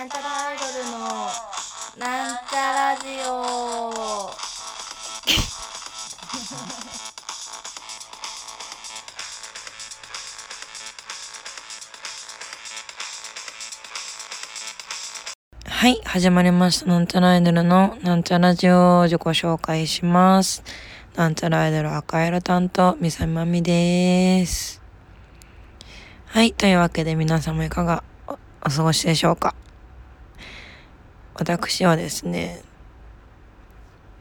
なんちゃらアイドルのなんちゃラジオ。はい始まりました。なんちゃらアイドルのなんちゃラジオ。自己紹介します。なんちゃらアイドル赤色担当みさみまみです。はいというわけで皆様いかがおお過ごしでしょうか？私はですね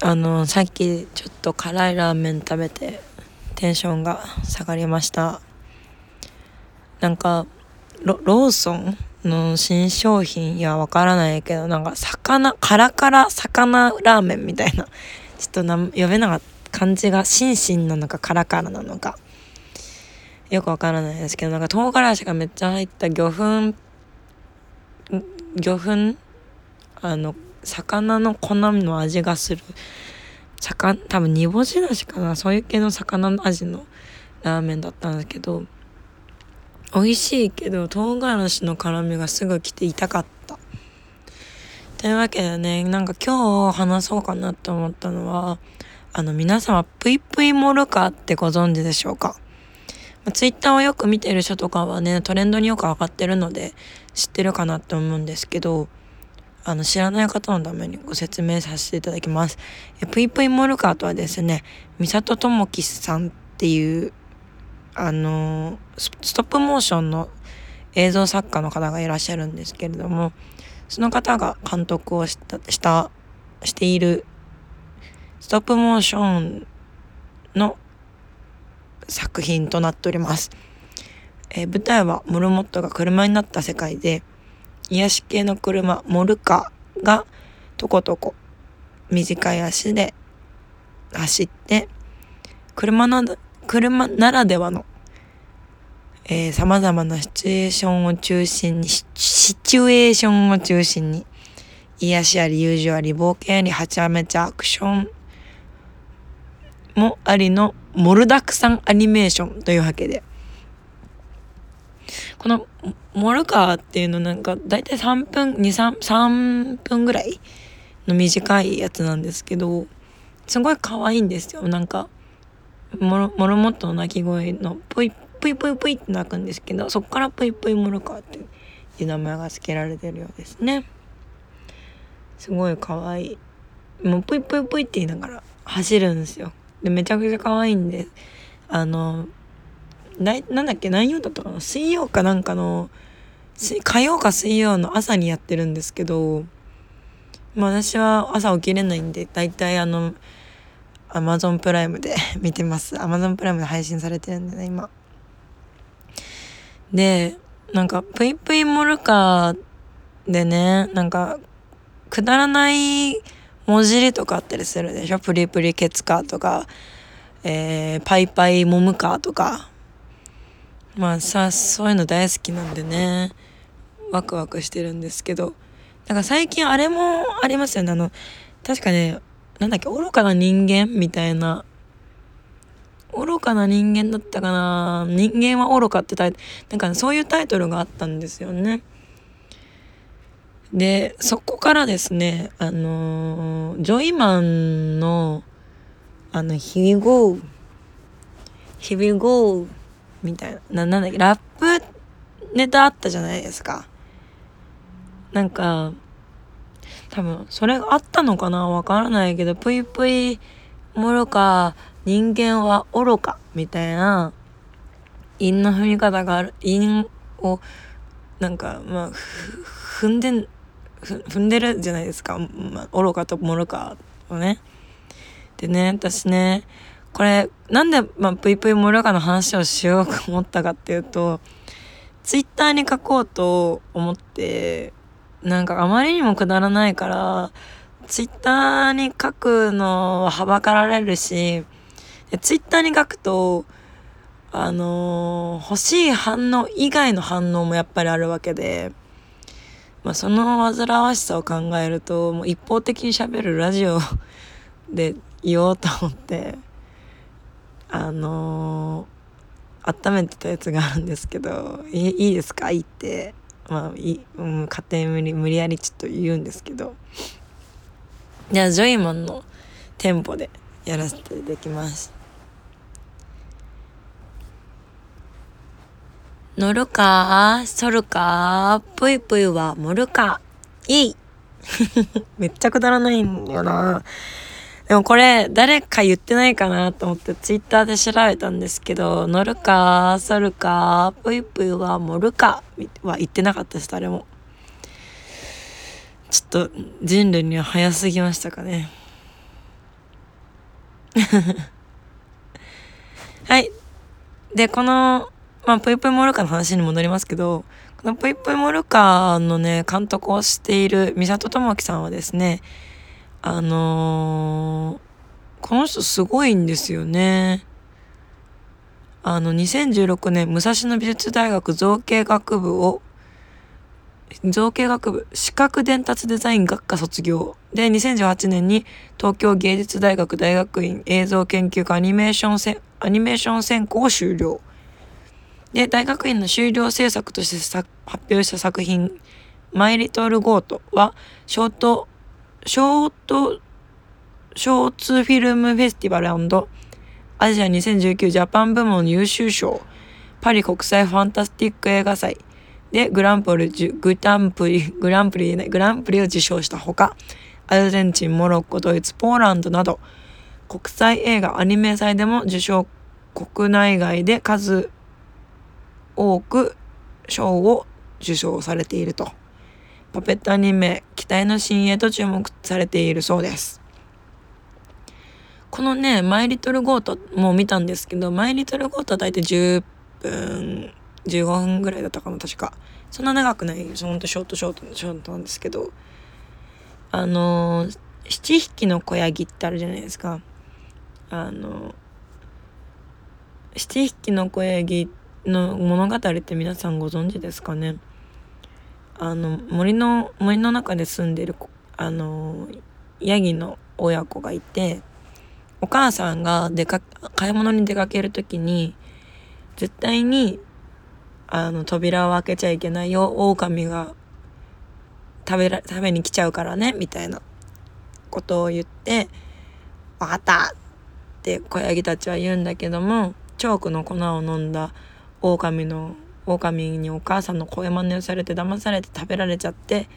あのさっきちょっと辛いラーメン食べてテンションが下がりました。なんかローソンの新商品いやわからないけどなんか魚カラカラ魚ラーメンみたいなちょっとな呼べなかった感じがシンシンなのかカラカラなのかよくわからないですけどなんか唐辛子がめっちゃ入った魚粉魚粉あの魚の好みの味がする。魚多分煮干しだしかな。そういう系の魚の味のラーメンだったんですけど美味しいけど唐辛子の辛みがすぐ来て痛かった。というわけでねなんか今日話そうかなと思ったのはあの皆様ぷいぷいモルカってご存知でしょうか。まあ、ツイッターをよく見てる人とかはねトレンドによく上がってるので知ってるかなって思うんですけどあの知らない方のためにご説明させていただきますえぷいぷいモルカーとはですね美里智樹さんっていうあのストップモーションの映像作家の方がいらっしゃるんですけれどもその方が監督をしたしたしているストップモーションの作品となっております。え、舞台はモルモットが車になった世界で癒し系の車モルカーがとことこ短い足で走って車な車ならではのえー、様々なシチュエーションを中心にシチュエーションを中心に癒しあり友情あり冒険ありはちゃめちゃアクションもありのモルダクサンアニメーションというわけでこのモルカーっていうのなんか大体3分23分ぐらいの短いやつなんですけどすごい可愛いんですよ。なんかモロモロモットの鳴き声のぷいぷいぷいぷいって鳴くんですけどそこからぷいぷいモルカーっていう名前が付けられてるようですね。すごい可愛い。もうぷいぷいぷいって言いながら走るんですよ。でめちゃくちゃ可愛いんであのななんだっけ何曜だったかな？水曜かなんかの火曜か水曜の朝にやってるんですけど、まあ、私は朝起きれないんで大体あのアマゾンプライムで 見てます。アマゾンプライムで配信されてるんでね今。でなんかぷいぷいモルカーでねなんかくだらない文字りとかあったりするでしょ？プリプリケツカーとか、えー、パイパイモムカーとか。まあさそういうの大好きなんでね。ワクワクしてるんですけど。なんか最近あれもありますよね。あの確かねなんだっけ愚かな人間みたいな。愚かな人間だったかな。人間は愚かってタイなんか、そういうタイトルがあったんですよね。で、そこからですね、あの、ジョイマンの、あの、Here we go, Here we go みたいな、な、なんだっけ、ラップネタあったじゃないですか。なんか、多分、それがあったのかなわからないけど、ぷいぷい、もろか、人間は愚か、みたいな、韻の踏み方がある、韻を、なんか、まあ、踏んでん、踏んでるじゃないですか、まあ、愚かと愚かをね。でね、私ね、これ、なんで、まあ、ぷいぷい愚かの話をしようと思ったかっていうと、ツイッターに書こうと思って、なんかあまりにもくだらないから、ツイッターに書くのははばかられるし、ツイッターに書くと、あのー、欲しい反応以外の反応もやっぱりあるわけで、まあ、その煩わしさを考えると、もう一方的に喋るラジオで言おうと思って、あのー、温めてたやつがあるんですけど、いいいですか？言って。まあい、うん、勝手に無理無理やりちょっと言うんですけど。じゃあジョイマンのテンポでやらせていただきます。乗るか？反るか？ぷいぷいは盛るか？いい めっちゃくだらないんだよな。でもこれ誰か言ってないかなと思ってツイッターで調べたんですけど乗るか反るかぷいぷいは盛るかは言ってなかったです誰も。ちょっと人類には早すぎましたかね。はい。でこのまあぷいぷいモルカの話に戻りますけどこのぷいぷいモルカのね監督をしている美里智樹さんはですねあのー、この人すごいんですよね。あの、2016年、武蔵野美術大学造形学部を、造形学部、視覚伝達デザイン学科卒業。で、2018年に東京芸術大学大学院映像研究科アニメーションせアニメーション専攻を修了。で、大学院の修了制作として発表した作品、マイリトルゴートは、ショートショート、ショーツフィルムフェスティバルアジア2019ジャパン部門優秀賞、パリ国際ファンタスティック映画祭でグランプリ、グランプリ、グランプリ、グランプリを受賞したほか、アルゼンチン、モロッコ、ドイツ、ポーランドなど、国際映画アニメ祭でも受賞、国内外で数多く賞を受賞されていると。パペットアニメ期待の新鋭と注目されているそうです。このね、マイリトルゴートも見たんですけど、マイリトルゴートは大体10分、15分ぐらいだったかな、確か。そんな長くない、ほんとショートショート、ショートなんですけど、あの、七匹の子ヤギってあるじゃないですか。あの、七匹の子ヤギの物語って皆さんご存知ですかね？あの森の森の中で住んでるあのヤギの親子がいてお母さんが出か買い物に出かける時に絶対にあの扉を開けちゃいけないよ狼が食べら食べに来ちゃうからねみたいなことを言って「分かった!」って子ヤギたちは言うんだけどもチョークの粉を飲んだ狼の狼にお母さんの声真似をされて騙されて食べられちゃって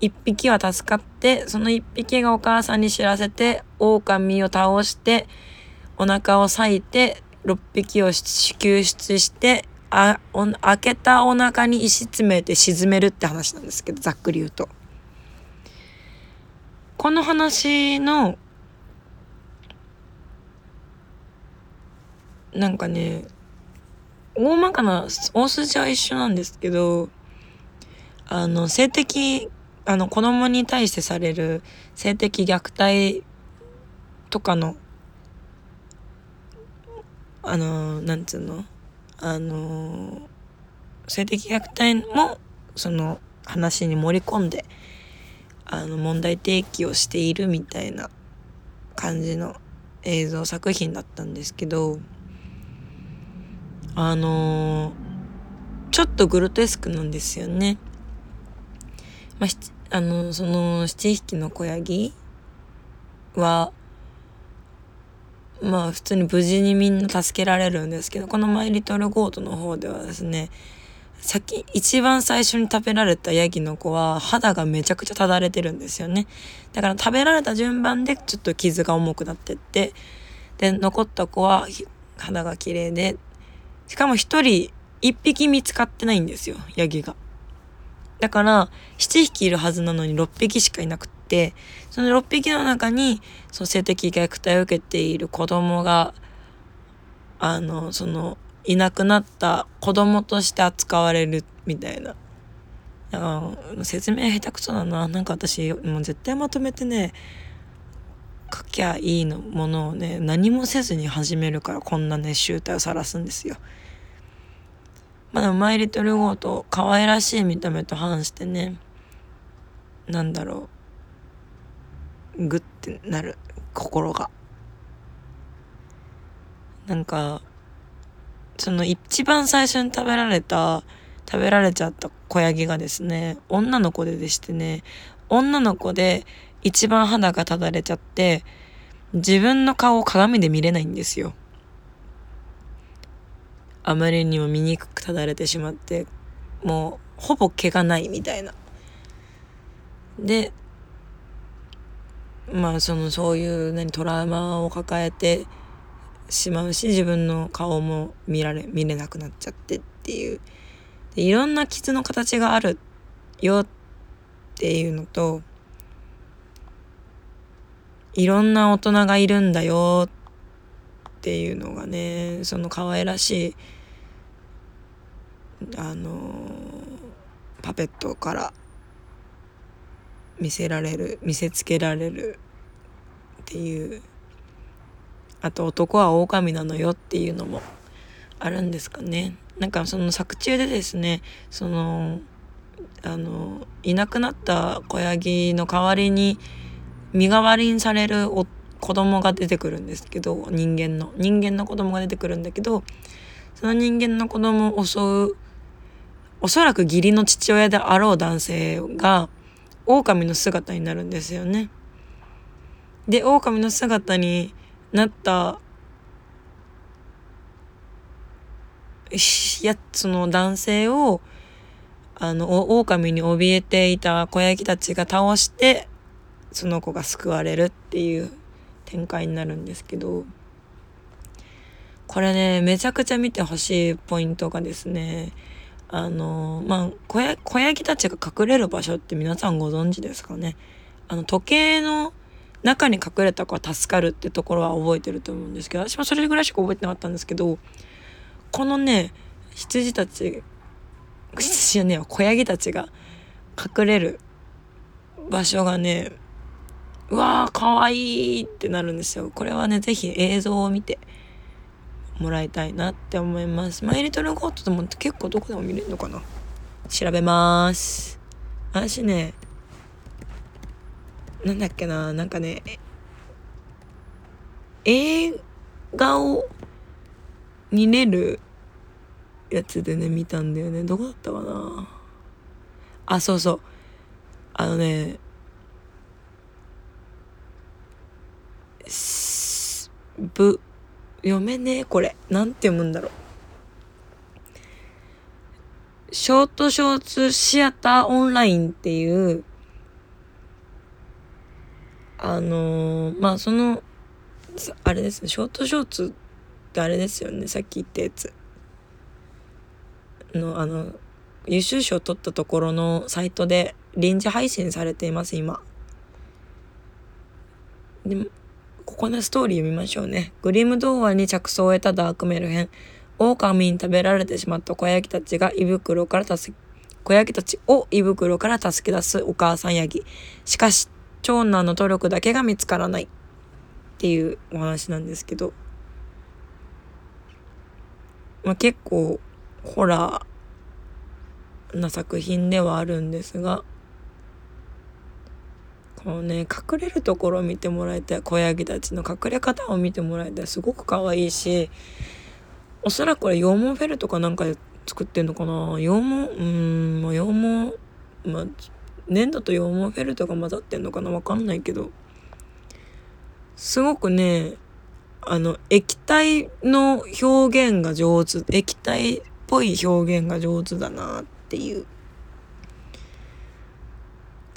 1匹は助かってその1匹がお母さんに知らせて狼を倒してお腹を裂いて6匹を救出してあお開けたお腹に石詰めて沈めるって話なんですけどざっくり言うと。この話のなんかね大まかな大筋は一緒なんですけどあの性的あの子供に対してされる性的虐待とかのあのなんつうの？あの性的虐待もその話に盛り込んであの問題提起をしているみたいな感じの映像作品だったんですけどあのー、ちょっとグロテスクなんですよね。まあ、あのその七匹の子ヤギはまあ普通に無事にみんな助けられるんですけどこのマイリトルゴートの方ではですね先一番最初に食べられたヤギの子は肌がめちゃくちゃただれてるんですよねだから食べられた順番でちょっと傷が重くなってってで残った子は肌が綺麗でしかも一人一匹見つかってないんですよ、ヤギが。だから、七匹いるはずなのに六匹しかいなくって、その六匹の中に、その性的虐待を受けている子供が、あの、その、いなくなった子供として扱われるみたいな。あ説明下手くそだな。なんか私、もう絶対まとめてね、書きゃいいのものをね何もせずに始めるからこんなね集体を晒すんですよ。まだマイリトルゴート可愛らしい見た目と反してねなんだろうグッてなる心が。なんかその一番最初に食べられた食べられちゃった子ヤギがですね女の子ででしてね女の子で一番肌がただれちゃって自分の顔を鏡で見れないんですよ。あまりにも醜くただれてしまってもうほぼ毛がないみたいな。でまあそのそういう何トラウマを抱えてしまうし自分の顔も見られ見れなくなっちゃってっていう。でいろんな傷の形があるよっていうのといろんな大人がいるんだよ。っていうのがねその可愛らしいあのパペットから見せられる見せつけられるっていう。あと男は狼なのよっていうのもあるんですかね。なんかその作中でですねそのあのいなくなった子ヤギの代わりに身代わりにされるお子供が出てくるんですけど人間の人間の子供が出てくるんだけどその人間の子供を襲うおそらく義理の父親であろう男性が狼の姿になるんですよね。で狼の姿になったやその男性をあの狼に怯えていた子ヤギたちが倒してその子が救われるっていう展開になるんですけどこれねめちゃくちゃ見てほしいポイントがですねあのまあ小ヤ小ヤギたちが隠れる場所って皆さんご存知ですかね？あの時計の中に隠れた子は助かるってところは覚えてると思うんですけど私もそれぐらいしか覚えてなかったんですけどこのね羊たち羊じゃねえ小ヤギたちが隠れる場所がねうわーかわいいってなるんですよこれはね是非映像を見てもらいたいなって思います。マイリトルゴートでも結構どこでも見れるのかな調べまーす。私ね、なんだっけな、なんかね、映画を見れるやつでね、見たんだよね。どこだったかなあ、そうそう。あのね、ぶ、読めねえこれ。なんて読むんだろう。ショートショーツシアターオンラインっていうあのー、まあそのあれですねショートショーツってあれですよねさっき言ったやつ。のあの優秀賞を取ったところのサイトで臨時配信されています今。でここのストーリー読みましょうね。グリム童話に着想を得たダークメル編。狼に食べられてしまった小ヤギたちが胃袋から助け、小ヤギたちを胃袋から助け出すお母さんヤギ。しかし、長男の努力だけが見つからない。っていうお話なんですけど。まあ、結構、ホラーな作品ではあるんですが、このね隠れるところを見てもらいたい。小ヤギたちの隠れ方を見てもらいたい。すごく可愛いしおそらくこれ羊毛フェルとかなんかで作ってんのかな。羊毛うんまあ羊毛まあ粘土と羊毛フェルトが混ざってんのかな。わかんないけど。すごくねあの液体の表現が上手。液体っぽい表現が上手だなっていう。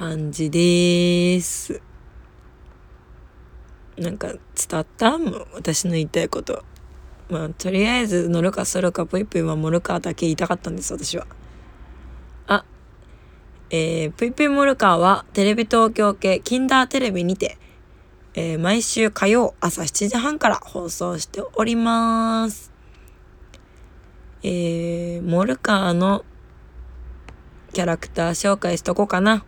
感じです。なんか伝った？私の言いたいこと。まあ、とりあえず乗るかするかぷいぷい守るかだけ言いたかったんです、私は。あ、えー、ぷいぷいモルカーはテレビ東京系キンダーテレビにて、えー、毎週火曜朝7時半から放送しております。えー、モルカーのキャラクター紹介しとこうかな。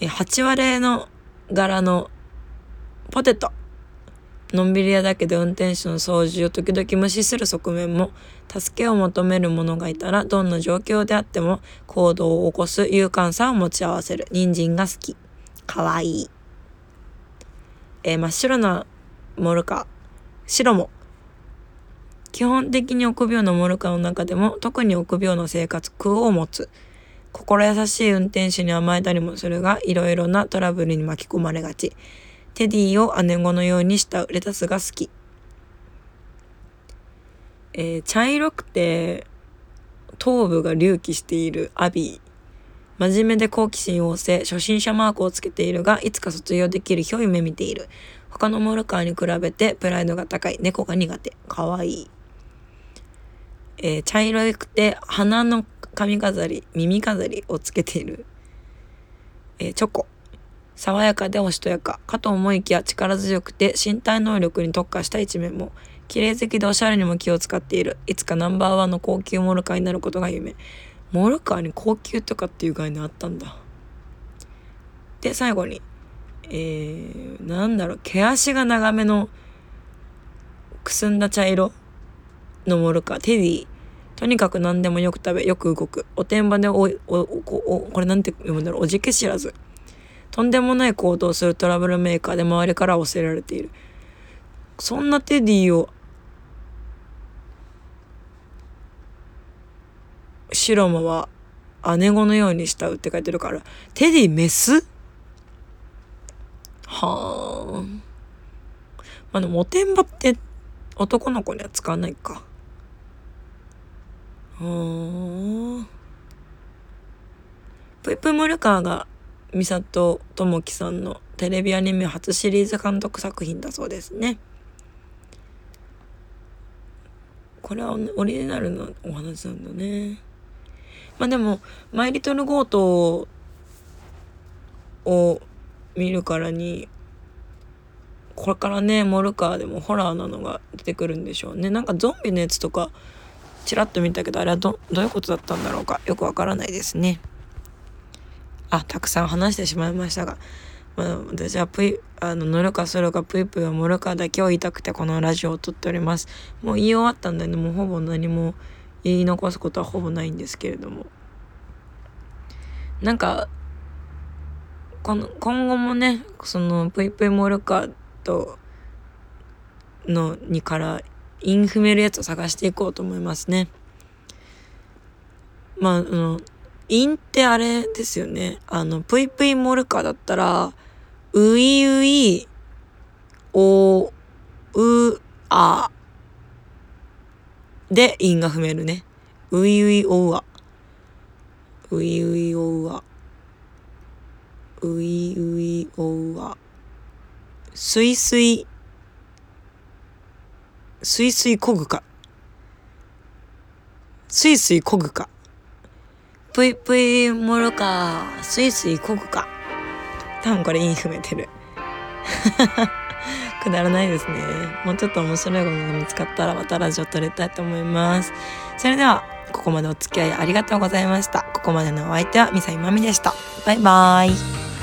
え8割の柄のポテト。のんびり屋だけで運転手の操縦を時々無視する側面も、助けを求める者がいたら、どんな状況であっても行動を起こす勇敢さを持ち合わせる。人参が好き。かわいい。えー、真っ白なモルカ。白も基本的に臆病のモルカの中でも特に臆病の生活空を持つ。心優しい運転手に甘えたりもするが、いろいろなトラブルに巻き込まれがち。テディを姉子のようにしたレタスが好き。えー、茶色くて頭部が隆起しているアビー。真面目で好奇心旺盛、初心者マークをつけているが、いつか卒業できる日を夢見ている。他のモルカーに比べてプライドが高い。猫が苦手。かわいい。えー、茶色くて鼻の髪飾り、耳飾りをつけている。えー、チョコ。爽やかでおしとやか。かと思いきや力強くて身体能力に特化した一面も。綺麗好きでおしゃれにも気を使っている。いつかナンバーワンの高級モルカーになることが夢。モルカーに高級とかっていう概念あったんだ。で、最後に、えー、なんだろう、毛足が長めの、くすんだ茶色のモルカー、テディ。とにかく何でもよく食べ、よく動く。おてんばでお、お、お、おこれなんて読むんだろう、おじけ知らず。とんでもない行動をするトラブルメーカーで周りから教えられている。そんなテディを白間は姉子のように慕うって書いてるから、テディメス？はあ。まあでも、おてんばって男の子には使わないか。はあ。ぷいぷいモルカーが美里智樹さんのテレビアニメ初シリーズ監督作品だそうですね。これはオリジナルのお話なんだね。まあでも、マイリトルゴートを見るからに、これからね、モルカーでもホラーなのが出てくるんでしょうね。なんかゾンビのやつとか、ちらっと見たけど、あれはど、どういうことだったんだろうか。よくわからないですね。あ、たくさん話してしまいましたが、まあ、私はプイ、あの、乗るかするかプイプイはモルカだけを言いたくてこのラジオを撮っております。もう言い終わったんでね、もうほぼ何も言い残すことはほぼないんですけれどもなんかこの今後もねそのぷいぷいモルカとのにからインフメるやつを探していこうと思いますねまああのインってあれですよねあのぷいぷいモルカーだったらういういおうあで、韻が踏めるね。ういういおうわ。ういういおうわ。ういういおうわ。すいすい。すいすいこぐか。すいすいこぐか。ぷいぷいもろか。すいすいこぐか。多分これ韻踏めてる。くだらないですね。もうちょっと面白いものが見つかったらまたラジオ撮りたいと思います。それでは、ここまでお付き合いありがとうございました。ここまでのお相手はミサイマミでした。バイバーイ。